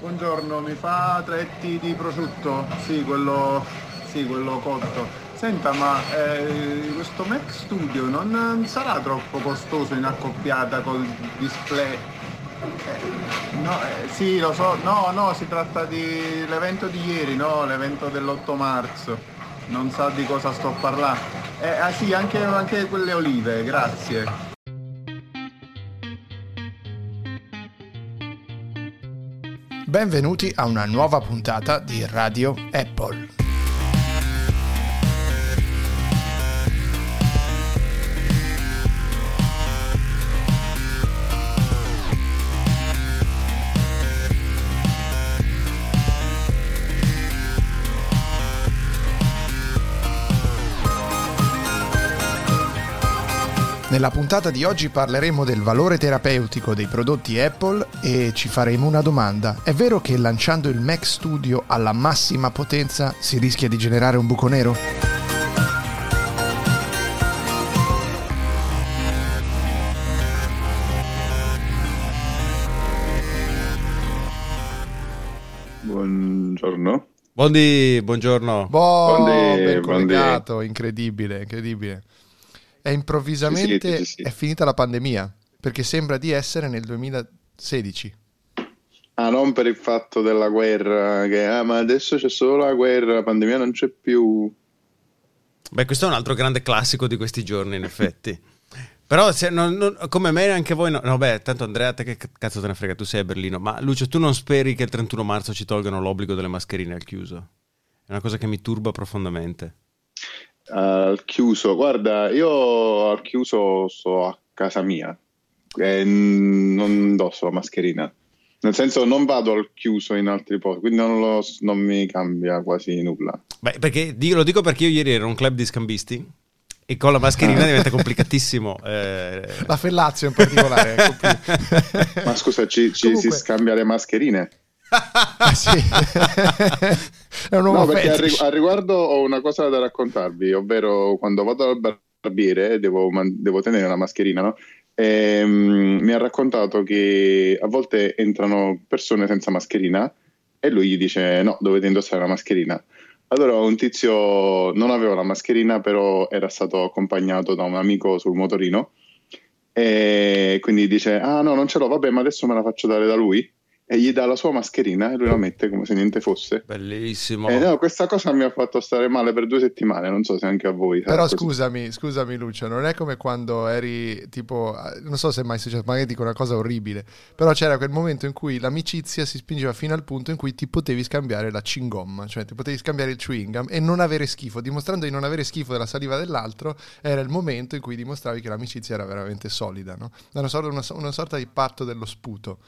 Buongiorno, mi fa tre etti di prosciutto? Sì, quello, sì, quello cotto. Senta, ma eh, questo Mac Studio non sarà troppo costoso in accoppiata col display? Eh, no, eh, sì, lo so, no, no, si tratta dell'evento di ieri, no, l'evento dell'8 marzo. Non sa di cosa sto parlando. Eh, ah sì, anche, anche quelle olive, grazie. Benvenuti a una nuova puntata di Radio Apple. Nella puntata di oggi parleremo del valore terapeutico dei prodotti Apple e ci faremo una domanda. È vero che lanciando il Mac Studio alla massima potenza si rischia di generare un buco nero? Buongiorno. Buondì, buongiorno. Boh, ben collegato, incredibile, incredibile. E improvvisamente sì, sì, sì, è finita la pandemia, perché sembra di essere nel 2016. Ah, non per il fatto della guerra, che ah, ma adesso c'è solo la guerra, la pandemia non c'è più. Beh, questo è un altro grande classico di questi giorni, in effetti. Però se, non, non, come me anche voi, no, no, beh, tanto Andrea, te che cazzo te ne frega, tu sei a Berlino, ma Lucio, tu non speri che il 31 marzo ci tolgano l'obbligo delle mascherine al chiuso? È una cosa che mi turba profondamente al chiuso, guarda, io al chiuso sto a casa mia e non indosso la mascherina. Nel senso, non vado al chiuso in altri posti, quindi non, lo, non mi cambia quasi nulla. Beh, perché, lo dico perché io ieri ero un club di scambisti e con la mascherina diventa complicatissimo. Eh... La fellazio in particolare. Ecco Ma scusa, ci, ci Comunque... si scambia le mascherine? ah, sì. È un no, perché al, al, riguardo ho una cosa da raccontarvi, ovvero quando vado al barbiere devo, devo tenere la mascherina, no? E, um, mi ha raccontato che a volte entrano persone senza mascherina e lui gli dice no, dovete indossare la mascherina. Allora un tizio non aveva la mascherina, però era stato accompagnato da un amico sul motorino e quindi dice ah no, non ce l'ho, vabbè, ma adesso me la faccio dare da lui e gli dà la sua mascherina e lui la mette come se niente fosse. Bellissimo. Eh, no, questa cosa mi ha fatto stare male per due settimane, non so se anche a voi. Però scusami, scusami Lucio, non è come quando eri tipo, non so se è mai successo, magari dico una cosa orribile, però c'era quel momento in cui l'amicizia si spingeva fino al punto in cui ti potevi scambiare la chingom, cioè ti potevi scambiare il chewing gum e non avere schifo, dimostrando di non avere schifo della saliva dell'altro, era il momento in cui dimostravi che l'amicizia era veramente solida, no? Era una sorta, una, una sorta di patto dello sputo.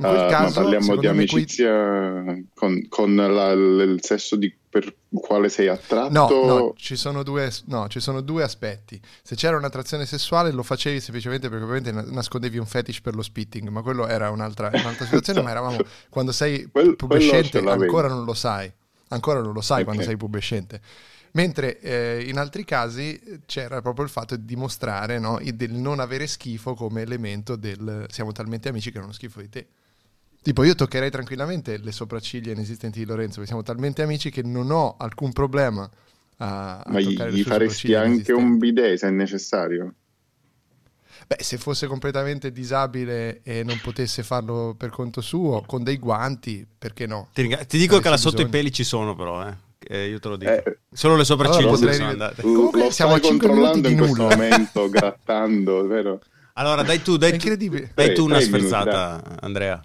In quel uh, caso, parliamo di amicizia quei... con, con la, il sesso di, per quale sei attratto? No, no, ci sono, due, no, ci sono due aspetti. Se c'era un'attrazione sessuale lo facevi semplicemente perché ovviamente nascondevi un fetish per lo spitting, ma quello era un'altra, un'altra situazione, ma eravamo quando sei Quel, pubescente ancora non lo sai, ancora non lo sai okay. quando sei pubescente. Mentre eh, in altri casi c'era proprio il fatto di dimostrare no, del non avere schifo come elemento del siamo talmente amici che non ho schifo di te. Tipo, io toccherei tranquillamente le sopracciglia inesistenti di Lorenzo, perché siamo talmente amici che non ho alcun problema a, a Ma gli faresti anche un bidet se è necessario? Beh, se fosse completamente disabile e non potesse farlo per conto suo, con dei guanti, perché no? Ti, ringa- ti dico che là sotto i peli ci sono, però, eh. Eh, io te lo dico. Eh, Solo le sopracciglia allora sono andate. Comunque lo siamo a 5 minuti di in questo momento, grattando, vero? Allora, dai tu, dai, tu, dai tu una sferzata, Andrea.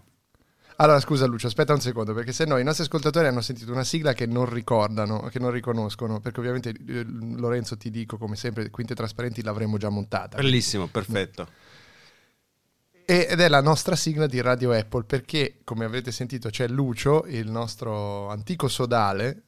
Allora, scusa Lucio, aspetta un secondo, perché se no i nostri ascoltatori hanno sentito una sigla che non ricordano, che non riconoscono, perché ovviamente eh, Lorenzo ti dico, come sempre, Quinte Trasparenti l'avremmo già montata. Bellissimo, perfetto. Ed è la nostra sigla di Radio Apple, perché, come avrete sentito, c'è Lucio, il nostro antico sodale,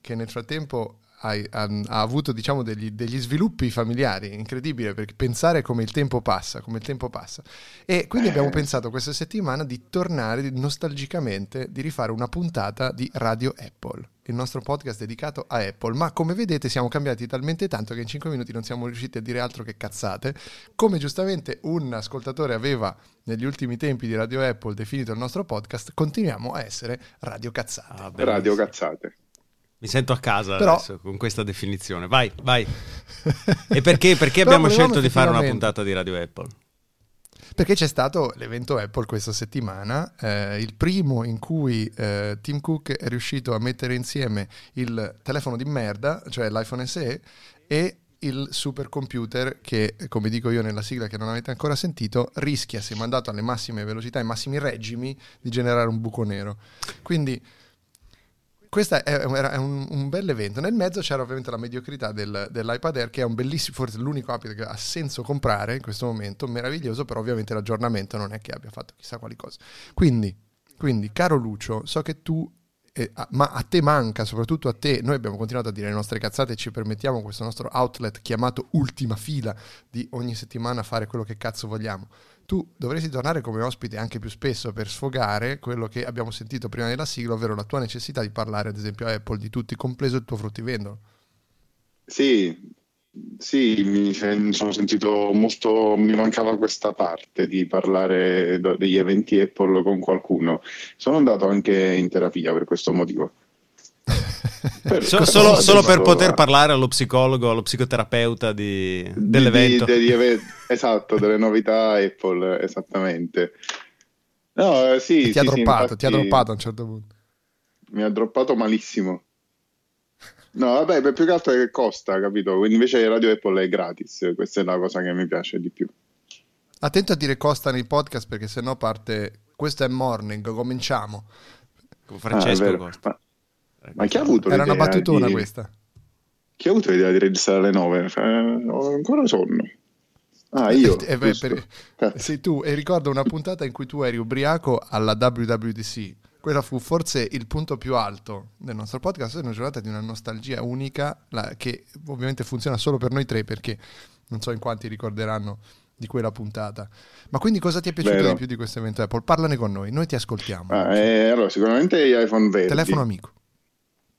che nel frattempo ha, ha, ha avuto diciamo, degli, degli, sviluppi familiari, incredibile, perché pensare come il tempo passa, come il tempo passa. E quindi abbiamo eh. pensato questa settimana di tornare nostalgicamente, di rifare una puntata di Radio Apple, il nostro podcast dedicato a Apple, ma come vedete siamo cambiati talmente tanto che in 5 minuti non siamo riusciti a dire altro che cazzate, come giustamente un ascoltatore aveva negli ultimi tempi di Radio Apple definito il nostro podcast, continuiamo a essere Radio Cazzate. Ah, radio Cazzate. Mi sento a casa Però... adesso con questa definizione. Vai, vai. e perché, perché abbiamo scelto di fare una puntata di Radio Apple? Perché c'è stato l'evento Apple questa settimana, eh, il primo in cui eh, Tim Cook è riuscito a mettere insieme il telefono di merda, cioè l'iPhone SE, e il supercomputer che, come dico io nella sigla che non avete ancora sentito, rischia, se mandato alle massime velocità e massimi regimi, di generare un buco nero. Quindi questo è, un, un bel evento. Nel mezzo c'era ovviamente la mediocrità del, dell'iPad Air, che è un bellissimo, forse l'unico iPad che ha senso comprare in questo momento, meraviglioso, però ovviamente l'aggiornamento non è che abbia fatto chissà quali cose. Quindi, quindi caro Lucio, so che tu eh, ma a te manca, soprattutto a te, noi abbiamo continuato a dire le nostre cazzate e ci permettiamo questo nostro outlet chiamato ultima fila di ogni settimana fare quello che cazzo vogliamo tu dovresti tornare come ospite anche più spesso per sfogare quello che abbiamo sentito prima della sigla, ovvero la tua necessità di parlare ad esempio a Apple di tutti, compreso il tuo fruttivendolo. Sì, sì, mi, sono sentito molto, mi mancava questa parte di parlare degli eventi Apple con qualcuno. Sono andato anche in terapia per questo motivo. So, solo, solo per poter parlare allo psicologo, allo psicoterapeuta di, dell'evento. Di, di, di, esatto, delle novità Apple, esattamente. No, eh, sì, ti, sì, ha droppato, sì, ti ha droppato a un certo punto. Mi ha droppato malissimo. No, vabbè, più che altro è che costa, capito? Quindi invece Radio Apple è gratis, questa è la cosa che mi piace di più. Attento a dire costa nei podcast perché sennò parte... Questo è morning, cominciamo. Con Francesco ah, Costa. Ma chi ha avuto Era una battutona di... questa. Chi ha avuto l'idea di registrare alle 9? Eh, ho ancora sonno. Ah, io. Eh, beh, per... Sei tu, e ricordo una puntata in cui tu eri ubriaco alla WWDC. Quella fu forse il punto più alto del nostro podcast. È una giornata di una nostalgia unica la, che ovviamente funziona solo per noi tre perché non so in quanti ricorderanno di quella puntata. Ma quindi cosa ti è piaciuto Vero. di più di questo evento Apple? Parlane con noi, noi ti ascoltiamo. Ah, eh, allora, sicuramente gli iPhone verdi. Telefono amico.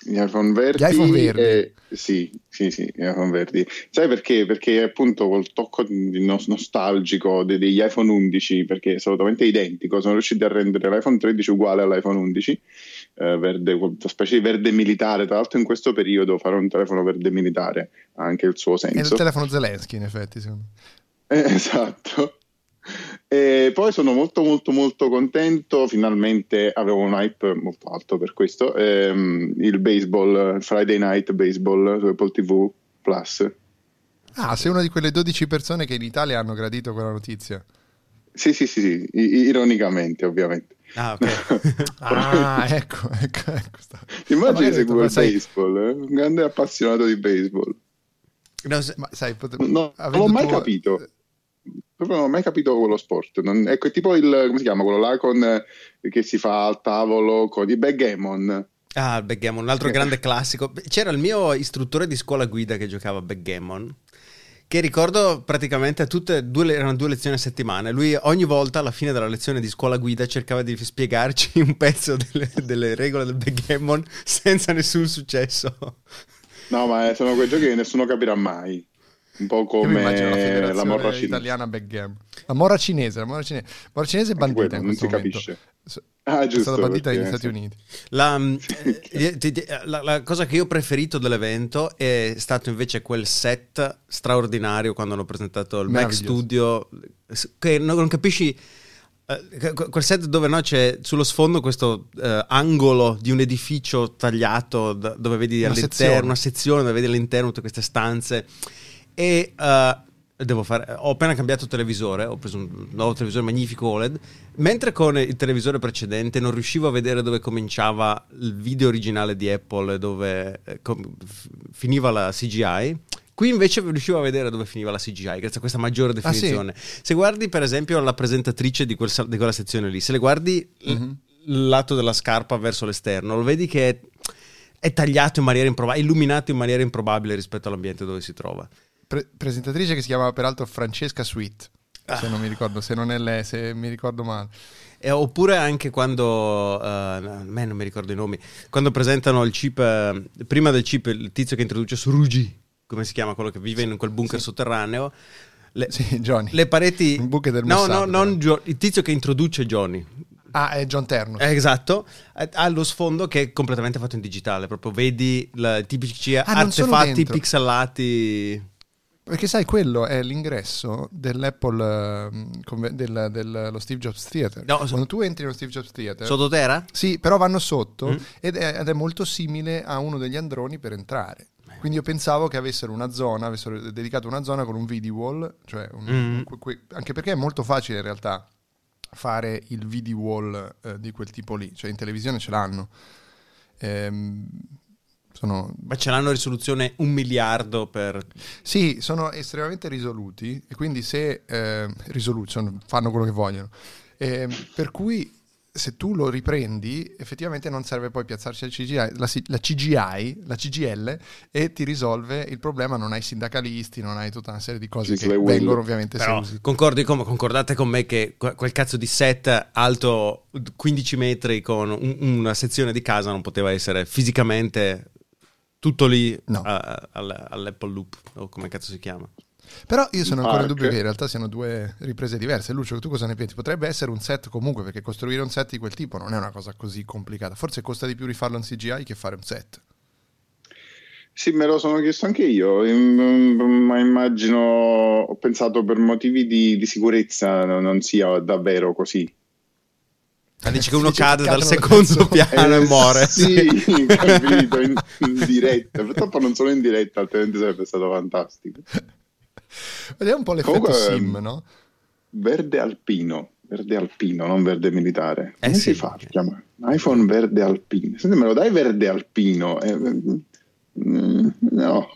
Gli iPhone verdi. Gli iPhone verdi. E, sì, sì, sì, gli iPhone verdi. Sai perché? Perché appunto col tocco nostalgico degli iPhone 11, perché è assolutamente identico, sono riusciti a rendere l'iPhone 13 uguale all'iPhone 11, eh, verde, una specie di verde militare. Tra l'altro in questo periodo fare un telefono verde militare ha anche il suo senso. È il telefono Zelensky in effetti, secondo me. Eh, esatto. E poi sono molto molto molto contento, finalmente avevo un hype molto alto per questo, ehm, il baseball, Friday Night Baseball su Apple TV Plus. Ah, sei una di quelle 12 persone che in Italia hanno gradito quella notizia. Sì, sì, sì, sì. I- ironicamente ovviamente. Ah, ok. ah, ecco, ecco, ecco. Immagini ah, seguo il sai... baseball, eh? un grande appassionato di baseball. No, se... Ma sai, pote... no, non l'ho mai tuo... capito proprio non ho mai capito quello sport. Non, ecco, è tipo il, come si chiama, quello là con, eh, che si fa al tavolo con i backgammon. Ah, il backgammon, un altro grande classico. C'era il mio istruttore di scuola guida che giocava a backgammon che ricordo praticamente tutte due, erano due lezioni a settimana. Lui ogni volta alla fine della lezione di scuola guida cercava di spiegarci un pezzo delle, delle regole del backgammon senza nessun successo. No, ma sono quei giochi che nessuno capirà mai. Un po' come la, la morra cinese. italiana backgammon. La morra cinese, la morra cinese, morra cinese è bandita quello, in questo non si momento. capisce. Ah, giusto, è stata bandita negli Stati Uniti. La, eh, la, la, cosa che io ho preferito dell'evento è stato invece quel set straordinario quando hanno presentato il Mac Studio, che non, non capisci... Quel set dove no, c'è sullo sfondo questo uh, angolo di un edificio tagliato da, dove vedi una all'interno sezione. una sezione dove vedi all'interno tutte queste stanze e uh, devo fare, ho appena cambiato televisore, ho preso un nuovo televisore magnifico OLED, mentre con il televisore precedente non riuscivo a vedere dove cominciava il video originale di Apple, dove eh, com- finiva la CGI. Qui invece riuscivo a vedere dove finiva la CGI, grazie a questa maggiore definizione. Ah, sì? Se guardi, per esempio, la presentatrice di, quel, di, quella sezione lì, se le guardi mm-hmm. il lato della scarpa verso l'esterno, lo vedi che è è tagliato in maniera improbabile, illuminato in maniera improbabile rispetto all'ambiente dove si trova. Pre- presentatrice che si chiama peraltro Francesca Sweet, ah. se non mi ricordo, se non è lei, se mi ricordo male. E oppure anche quando, uh, a me non mi ricordo i nomi, quando presentano il chip, uh, prima del chip il tizio che introduce Surugi, come si chiama quello che vive in quel bunker sì. sotterraneo, le, sì, Johnny. Le pareti... Un bunker del No, Mossad, no, non Gio- il tizio che introduce Johnny. Ah, è John Terno. Eh, esatto, ha lo sfondo che è completamente fatto in digitale, proprio vedi i tipici ah, artefatti pixelati. Perché sai, quello è l'ingresso dell'Apple, del, dello Steve Jobs Theater. No, Quando tu entri nello Steve Jobs Theater... Sottoterra? Sì, però vanno sotto mm. ed, è, ed, è, molto simile a uno degli androni per entrare. Quindi io pensavo che avessero una zona, avessero dedicato una zona con un video wall, cioè un, mm. un, que, anche perché è molto facile in realtà fare il video wall eh, di quel tipo lì, cioè in televisione ce l'hanno. Ehm, sono... Ma ce l'hanno risoluzione un miliardo per... Sì, sono estremamente risoluti e quindi se eh, risoluti, sono, fanno quello che vogliono. Eh, per cui se tu lo riprendi, effettivamente non serve poi piazzarci la CGI, la, la, CGI, la CGL e ti risolve il problema. Non hai sindacalisti, non hai tutta una serie di cose Ci che vengono ovviamente Però, concordi con, concordate con me che quel cazzo di set alto 15 metri con un, una sezione di casa non poteva essere fisicamente tutto lì no. uh, all'Apple Loop o come cazzo si chiama. Però io sono ancora in dubbio che in realtà siano due riprese diverse. Lucio, tu cosa ne pensi? Potrebbe essere un set comunque, perché costruire un set di quel tipo non è una cosa così complicata. Forse costa di più rifarlo in CGI che fare un set. Sì, me lo sono chiesto anche io, ma immagino, ho pensato per motivi di, di sicurezza non sia davvero così. Ma dici che uno cade dal secondo piano eh, e muore. Sì, capito, in, in diretta. Purtroppo non sono in diretta, altrimenti sarebbe stato fantastico. Vediamo un po' l'effetto Comunque, sim, no? Verde alpino, verde alpino, non verde militare. Eh Come sì. si fa? Chiama iPhone verde alpino. Senti, me lo dai verde alpino? Eh, mm, no.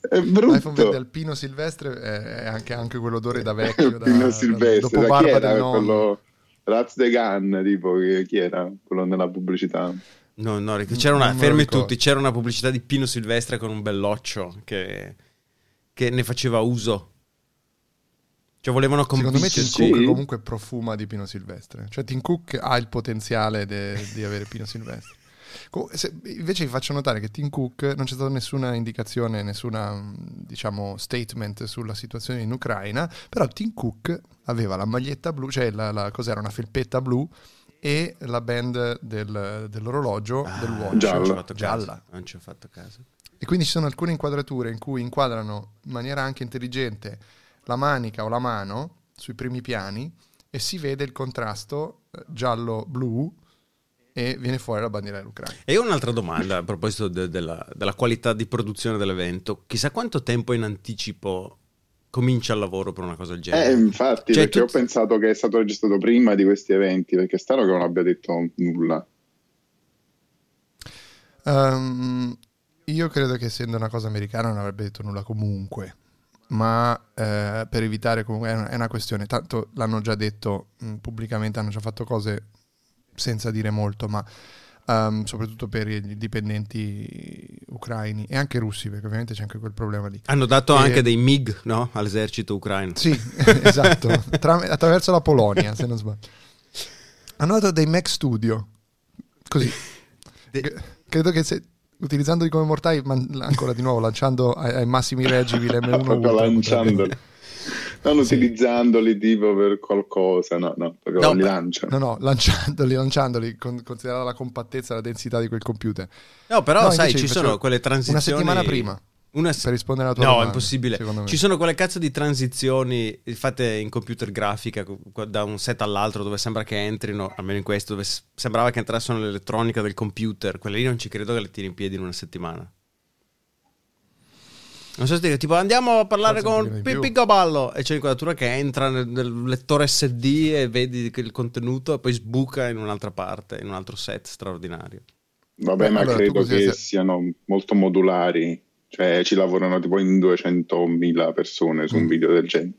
È brutto. L'iPhone verde alpino silvestre è anche, anche quell'odore da vecchio. Da, silvestre, da, dopo barba era quello Raz de Gun, tipo, chi era? Quello nella pubblicità. No, no, c'era una, fermi tutti, c'era una pubblicità di Pino Silvestre con un belloccio che che ne faceva uso. Cioè volevano convincerci. Secondo me Tim Cook comunque profuma di Pino Silvestre. Cioè Tim Cook ha il potenziale de- di avere Pino Silvestre. Invece vi faccio notare che Tim Cook non c'è stata nessuna indicazione, nessuna diciamo statement sulla situazione in Ucraina, però Tim Cook aveva la maglietta blu, cioè la, la, cos'era una felpetta blu e la band del, dell'orologio ah, del watch gialla. gialla. Non ci ho fatto caso. E quindi ci sono alcune inquadrature in cui inquadrano in maniera anche intelligente la manica o la mano sui primi piani e si vede il contrasto eh, giallo-blu e viene fuori la bandiera dell'Ucraina. E un'altra domanda a proposito de- della, della, qualità di produzione dell'evento. Chissà quanto tempo in anticipo comincia il lavoro per una cosa del genere? Eh, infatti, cioè, perché tu... ho pensato che è stato registrato prima di questi eventi, perché è strano che non abbia detto nulla. Um, io credo che essendo una cosa americana non avrebbe detto nulla comunque, ma eh, per evitare comunque è una, è una, questione, tanto l'hanno già detto mh, mm, pubblicamente, hanno già fatto cose senza dire molto, ma um, soprattutto per i dipendenti ucraini e anche russi, perché ovviamente c'è anche quel problema lì. Hanno dato e... anche dei MiG no? all'esercito ucraino. Sì, esatto, Tra, attraverso la Polonia, se non sbaglio. Hanno dato dei Mac Studio, così. De... Credo che se utilizzandoli come mortai, man- ancora di nuovo lanciando ai, ai massimi reggi l'M1 lanciandoli. Non sì. utilizzandoli tipo per qualcosa, no, no, no, li lanciano. No, no, lanciandoli, lanciandoli, con, considerata la compattezza e la densità di quel computer. No, però no, sai, ci sono quelle transizioni... Una settimana prima. Una... Per rispondere alla tua no, domanda. No, impossibile. Ci sono quelle cazzo di transizioni fatte in computer grafica da un set all'altro dove sembra che entrino, almeno in questo, dove sembrava che entrassero nell'elettronica del computer. Quelle lì non ci credo che le tiri in piedi in una settimana. Non so se dire, tipo andiamo a parlare Forse con Pippi Caballo e c'è l'inquadratura che entra nel, nel, lettore SD e vedi il contenuto e poi sbuca in un'altra parte, in un altro set straordinario. Vabbè, Beh, ma allora, credo che siano molto modulari cioè ci lavorano tipo in 200.000 persone su un mm. video del genere.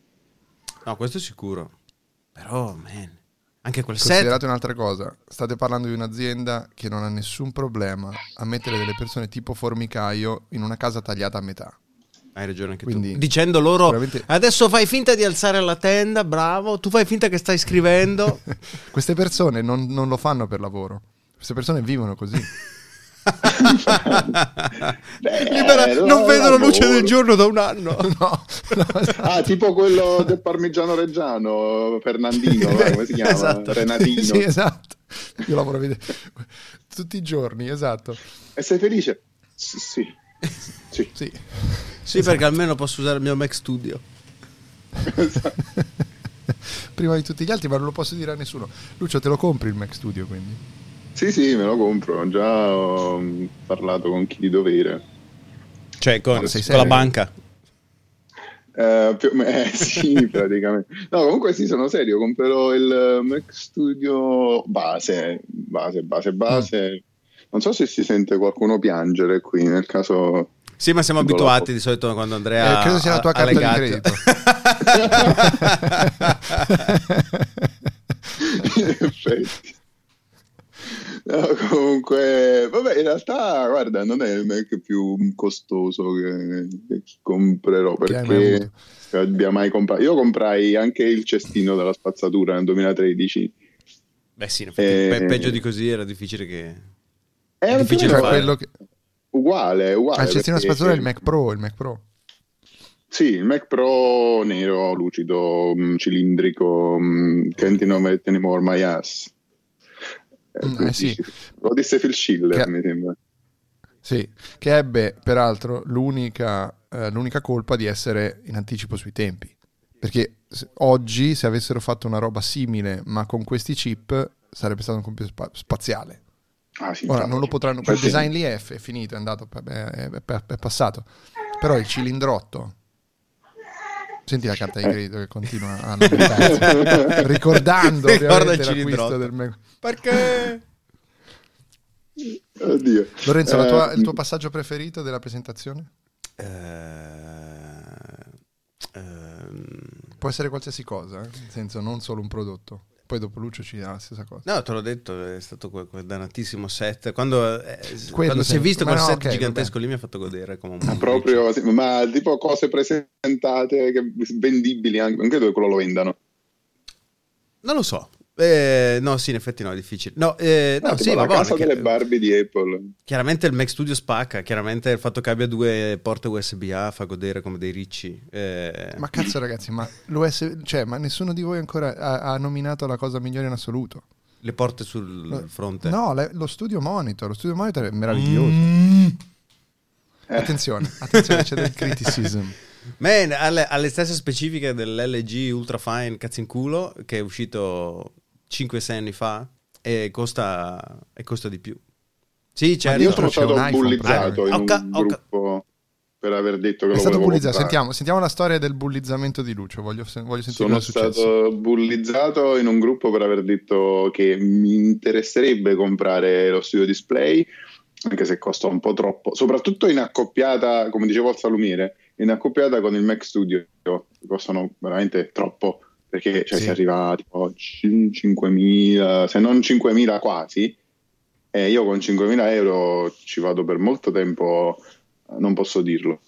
No, questo è sicuro. Però, man. Anche quel Considerate set. un'altra cosa, state parlando di un'azienda che non ha nessun problema a mettere delle persone tipo formicaio in una casa tagliata a metà. Hai ragione anche Quindi, tu. Dicendo loro, adesso fai finta di alzare la tenda, bravo, tu fai finta che stai scrivendo. Queste persone non, non lo fanno per lavoro, queste persone vivono così. Beh, Libera- no, non vedo la luce lavoro. del giorno da un anno. no, no, esatto. Ah, tipo quello del parmigiano reggiano, Fernandino, come si chiama? Esatto. Renatino. Sì, esatto. Io lavoro tutti i giorni, esatto. E sei felice? Sì, sì. Sì. Sì. Sì, perché almeno posso usare il mio Mac Studio. Prima di tutti gli altri, ma non lo posso dire a nessuno. Lucio, te lo compri il Mac Studio, quindi? Sì, sì, me lo compro. Già ho mm, parlato con chi di dovere. Cioè, con, sei con la banca. Eh, più eh, sì, praticamente. No, comunque sì, sono serio. Comprerò il eh, Mac Studio base, base, base, base. Non so se si sente qualcuno piangere qui, nel caso... Sì, ma siamo abituati di solito quando Andrea Eh, credo sia la tua carta di legato. credito. in effetti. No, comunque, vabbè, in realtà, guarda, non è il Mac più costoso che, che comprerò perché abbia mai comprato. Io comprai anche il cestino della spazzatura nel 2013. Beh sì, in effetti, Eh, pe- peggio di così era difficile che... È difficile Cioè, fare. quello che... uguale, uguale. Ah, il cestino perché- è il Mac Pro, il Mac Pro. Sì, il Mac Pro nero, lucido, mh, cilindrico, mh, can't innovate anymore my ass. Eh, Mm, eh sì. Lo disse Phil Schiller, Che- mi sembra. Sì, che ebbe peraltro l'unica, eh, l'unica colpa di essere in anticipo sui tempi. Perché oggi, se avessero fatto una roba simile, ma con questi chip, sarebbe stato un computer spa- spaziale. Ah, sì, Ora non lo potranno. Quel Eh, sì. design lì è, è finito, è andato, è, è- è- è passato. Però il cilindrotto. Senti la carta di Eh. credito che continua a lamentarsi. ricordando Ricorda il l'acquisto cilindrotto. del Mac. Perché? Oddio. Lorenzo, la tua- Eh, il tuo passaggio preferito della presentazione? Eh, ehm, Può essere qualsiasi cosa, eh? nel senso non solo un prodotto. Poi dopo Lucio ci dà la stessa cosa. No, te l'ho detto, è stato quel, quel dannatissimo set. Quando, eh, quando si è visto quel no, set ok, gigantesco vabbè. lì mi ha fatto godere come un Ma proprio, sì, ma tipo cose presentate, che- vendibili anche, non credo che quello lo vendano. Non lo so. Eh, no, sì, in effetti no, è difficile. No, eh, no, No, sì, la casa delle Barbie di Apple. Chiaramente il Mac Studio spacca, chiaramente il fatto che abbia due porte USB-A fa godere come dei ricci. Eh, Ma cazzo ragazzi, ma, cioè, ma nessuno di voi ancora ha, ha nominato la cosa migliore in assoluto. le porte sul fronte. No, le- lo studio monitor, lo studio monitor è meraviglioso. Mm. Attenzione, attenzione, c'è del criticism. Man, alle, alle stesse specifiche dell'LG Ultrafine cazzo in culo che è uscito 5-6 anni fa e costa, e costa di più. Sì, certo. Io sono stato iPhone, bullizzato in Ho un ca- gruppo per aver detto che È lo stato bullizzato. Sentiamo, sentiamo la storia del bullizzamento di Lucio. Voglio, voglio sentire Sono stato bullizzato in un gruppo per aver detto che mi interesserebbe comprare lo studio display, anche se costa un po' troppo, soprattutto in accoppiata, come dicevo al salumiere, in accoppiata con il Mac Studio, costano veramente troppo, perché cioè, Sì. si arriva tipo a cin- 5.000, se non 5.000 quasi, e io con 5.000 euro ci vado per molto tempo, non posso dirlo,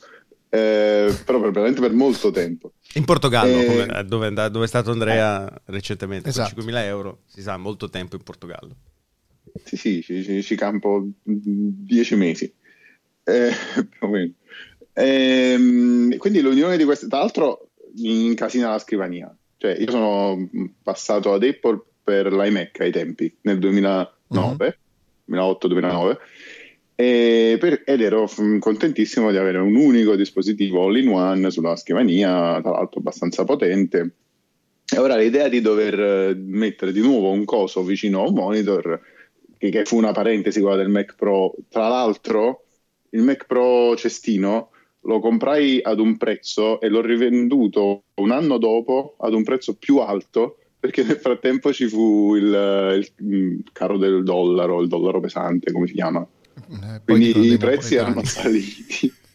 eh, però per, veramente per molto tempo. In Portogallo, Eh, come- dove, dove è stato Andrea recentemente, Esatto. con 5.000 euro, si sa, molto tempo in Portogallo. Sì, sì, ci, ci- ci campo mm, dieci mesi, Eh, più o meno. Ehm, quindi l'unione di queste, tra l'altro, incasina la scrivania. Cioè, io sono passato ad Apple per l'iMac ai tempi, nel 2009, 2008-2009, e per- ed ero mm, contentissimo di avere un unico dispositivo all-in-one sulla scrivania, tra l'altro abbastanza potente. E ora l'idea di dover eh, mettere di nuovo un coso vicino a un monitor, che, che fu una parentesi quella del Mac Pro, tra l'altro il Mac Pro cestino lo comprai ad un prezzo e l'ho rivenduto un anno dopo ad un prezzo più alto perché nel frattempo ci fu il, il, mm, caro del dollaro, il dollaro pesante, come si chiama. Eh, Quindi i prezzi erano saliti.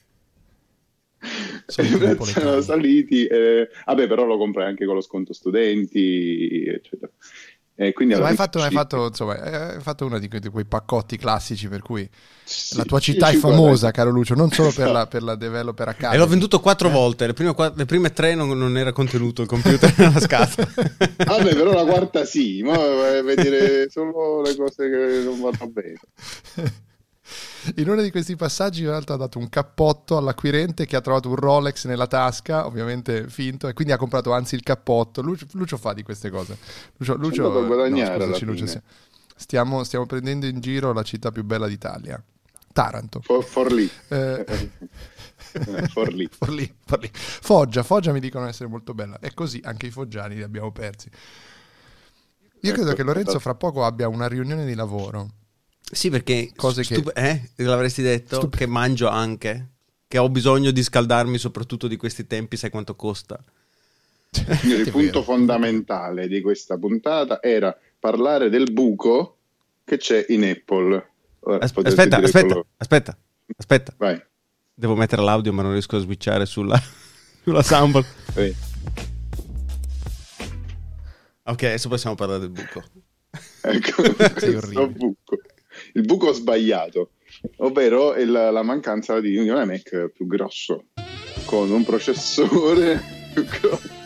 I prezzi erano saliti. eh, vabbè, però lo comprai anche con lo sconto studenti, eccetera. E quindi hai fatto, hai, fatto, insomma, hai fatto uno di quei, di quei, paccotti classici per cui sì, la tua città è famosa, caro Lucio, non solo per la, per la developer Academy. E l'ho venduto quattro eh? volte, le prime, le prime tre non, non, era contenuto il computer nella scatola. Vabbè, però la quarta sì, ma a vedere solo le cose che non vanno bene. In uno di questi passaggi, in realtà, ha dato un cappotto all'acquirente che ha trovato un Rolex nella tasca, ovviamente finto, e quindi ha comprato anzi il cappotto. Lucio, Lucio fa di queste cose. Lucio, Lucio per guadagnare. No, scusaci, Lucio, stiamo, stiamo, prendendo in giro la città più bella d'Italia, Taranto. For, Forlì. Eh, Forlì. Forlì, Forlì. Foggia, Foggia mi dicono essere molto bella. E così anche i foggiani li abbiamo persi. Io credo ecco, che Lorenzo fra poco abbia una riunione di lavoro sì, perché cose che... Stup- eh? L'avresti detto Stup- che mangio anche, che ho bisogno di scaldarmi soprattutto di questi tempi, sai quanto costa. il punto fondamentale di questa puntata era parlare del buco che c'è in Apple. Ora, aspetta, aspetta, aspetta, aspetta. Vai. Devo mettere l'audio ma non riesco a switchare sulla, sulla soundboard. ok, adesso possiamo parlare del buco. Ecco, questo buco il buco sbagliato, ovvero il, la mancanza di un iMac più grosso, con un processore più grosso.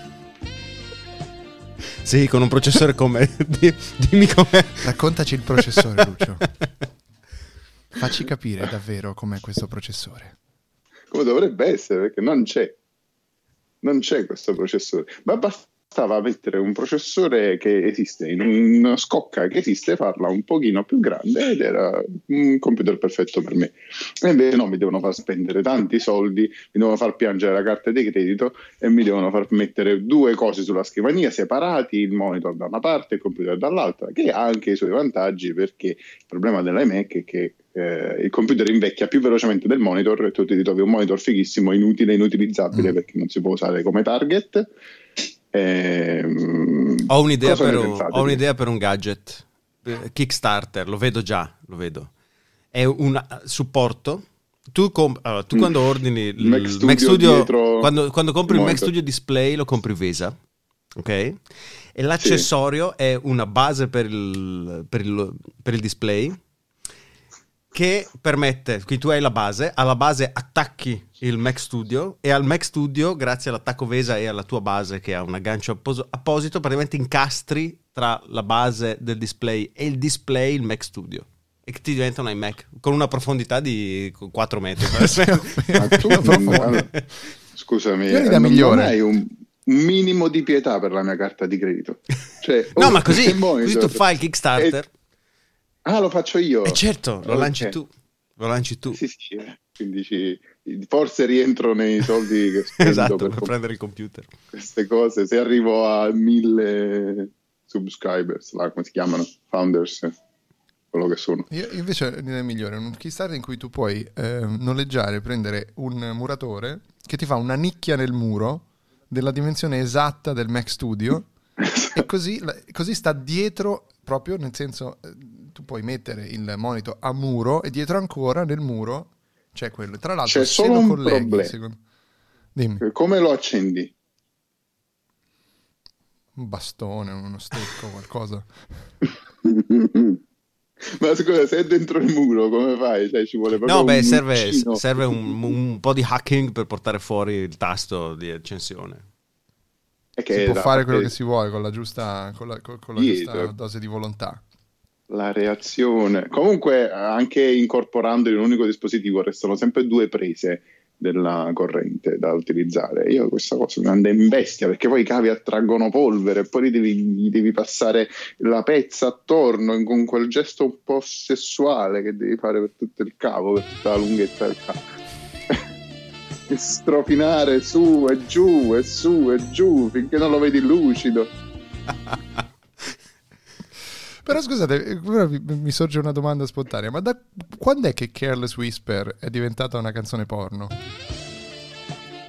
Sì, con un processore come... Dimmi come... Raccontaci il processore, Lucio. Facci capire davvero com'è questo processore. Come dovrebbe essere, perché non c'è. Non c'è questo processore. Ma basta bastava mettere un processore che esiste in una scocca che esiste, farla un pochino più grande ed era un computer perfetto per me. E invece no, mi devono far spendere tanti soldi, mi devono far piangere la carta di credito e mi devono far mettere due cose sulla scrivania separati, il monitor da una parte e il computer dall'altra, che ha anche i suoi vantaggi perché il problema dell'iMac è che eh, il computer invecchia più velocemente del monitor e tu ti ritrovi un monitor fighissimo, inutile, inutilizzabile mm. perché non si può usare come target Ehm, ho, un'idea per un, ho un'idea per un gadget Kickstarter, lo vedo già, lo vedo. È un supporto. Tu, comp- allora, tu mm. quando ordini il Mac Studio, Mac Studio quando, quando, compri il Mac Studio Display lo compri Vesa, ok? E l'accessorio sì. è una base per il, per il, per il display che permette, qui tu hai la base, alla base attacchi il Mac Studio e al Mac Studio, grazie all'attacco Vesa e alla tua base che ha un aggancio appos- apposito, praticamente incastri tra la base del display e il display il Mac Studio e che ti diventa un iMac con una profondità di 4 metri. Scusami, eh, non, non hai un, minimo di pietà per la mia carta di credito. Cioè, no, oh, ma così, così tu fai il Kickstarter. E Ah, lo faccio io. Eh certo, lo okay. lanci tu. Lo lanci tu. Sì, sì, quindi ci... forse rientro nei soldi che spendo esatto, per, per prendere il computer. Queste cose, se arrivo a mille subscribers, là, come si chiamano? Founders, quello che sono. Io invece l'idea migliore, un Kickstarter in cui tu puoi eh, noleggiare, prendere un muratore che ti fa una nicchia nel muro della dimensione esatta del Mac Studio e così, così sta dietro proprio nel senso eh, tu puoi mettere il monitor a muro e dietro ancora nel muro c'è quello. Tra l'altro, c'è solo un colleghi, problema. Secondo... Dimmi. Come lo accendi? Un bastone, uno stecco, qualcosa. Ma scusa, se è dentro il muro, come fai? Cioè, ci vuole proprio no, beh, serve, serve un, un, po' di hacking per portare fuori il tasto di accensione. si può fare quello che si vuole con la giusta, con la, con la giusta dose di volontà la reazione. Comunque, anche incorporando in un unico dispositivo, restano sempre due prese della corrente da utilizzare. Io questa cosa mi anda in bestia perché poi i cavi attraggono polvere e poi devi, devi passare la pezza attorno con quel gesto un po' sessuale che devi fare per tutto il cavo, per tutta la lunghezza del cavo. e strofinare su e giù e su e giù finché non lo vedi lucido. Però scusate, mi sorge una domanda spontanea, ma da quando è che Careless Whisper è diventata una canzone porno?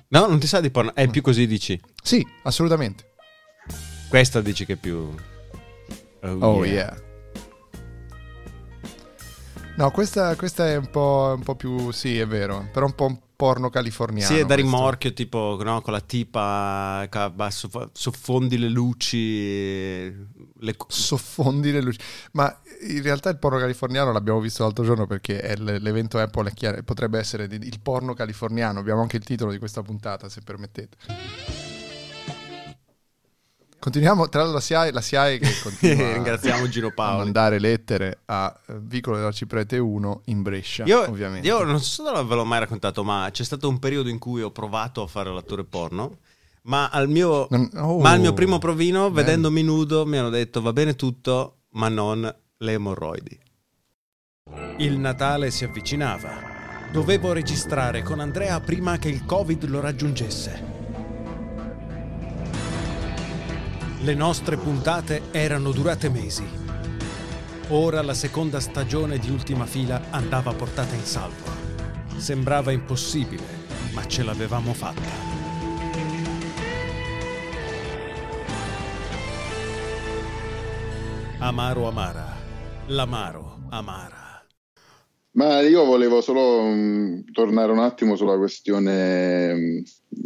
No, non ti sa di porno, è più così dici? Sì, assolutamente. Questa dici che è più... Oh, oh yeah. yeah. No, questa, questa, è un po', un po', più... Sì, è vero, però un po', porno californiano. Sì, è da rimorchio, tipo no, con la tipa soffondi le luci. Le... Soffondi le luci. Ma in realtà il porno californiano l'abbiamo visto l'altro giorno perché è l'evento Apple è chiaro, potrebbe essere il porno californiano. Abbiamo anche il titolo di questa puntata, se permettete. Continuiamo, tra l'altro la SIAE, la SIAE che continua Ringraziamo Gino Paolo. a mandare lettere a eh, Vicolo della Ciprete 1 in Brescia, io, ovviamente. Io non so se ve l'ho mai raccontato, ma c'è stato un periodo in cui ho provato a fare l'attore porno, ma al mio, oh, ma al mio primo provino, bello. vedendomi nudo, mi hanno detto va bene tutto, ma non le emorroidi. Il Natale si avvicinava. Dovevo registrare con Andrea prima che il Covid lo raggiungesse. Le nostre puntate erano durate mesi. Ora la seconda stagione di Ultima Fila andava portata in salvo. Sembrava impossibile, ma ce l'avevamo fatta. Amaro Amara. L'amaro Amara. Ma io volevo solo um, tornare un attimo sulla questione um,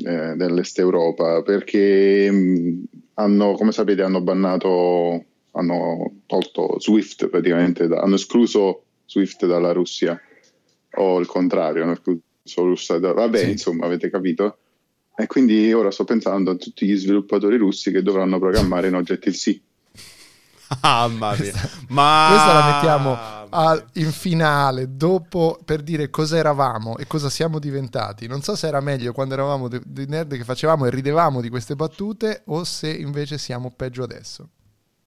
eh, dell'Est Europa, perché um, hanno, come sapete, hanno bannato, hanno tolto Swift praticamente, hanno escluso Swift dalla Russia, o il contrario, hanno escluso Russia da, vabbè, sì. insomma, avete capito? E quindi ora sto pensando a tutti gli sviluppatori russi che dovranno programmare in Objective-C. Ah, mamma mia. Ma... Questa la mettiamo al, in finale, dopo per dire cosa eravamo e cosa siamo diventati. Non so se era meglio quando eravamo dei de nerd che facevamo e ridevamo di queste battute o se invece siamo peggio adesso.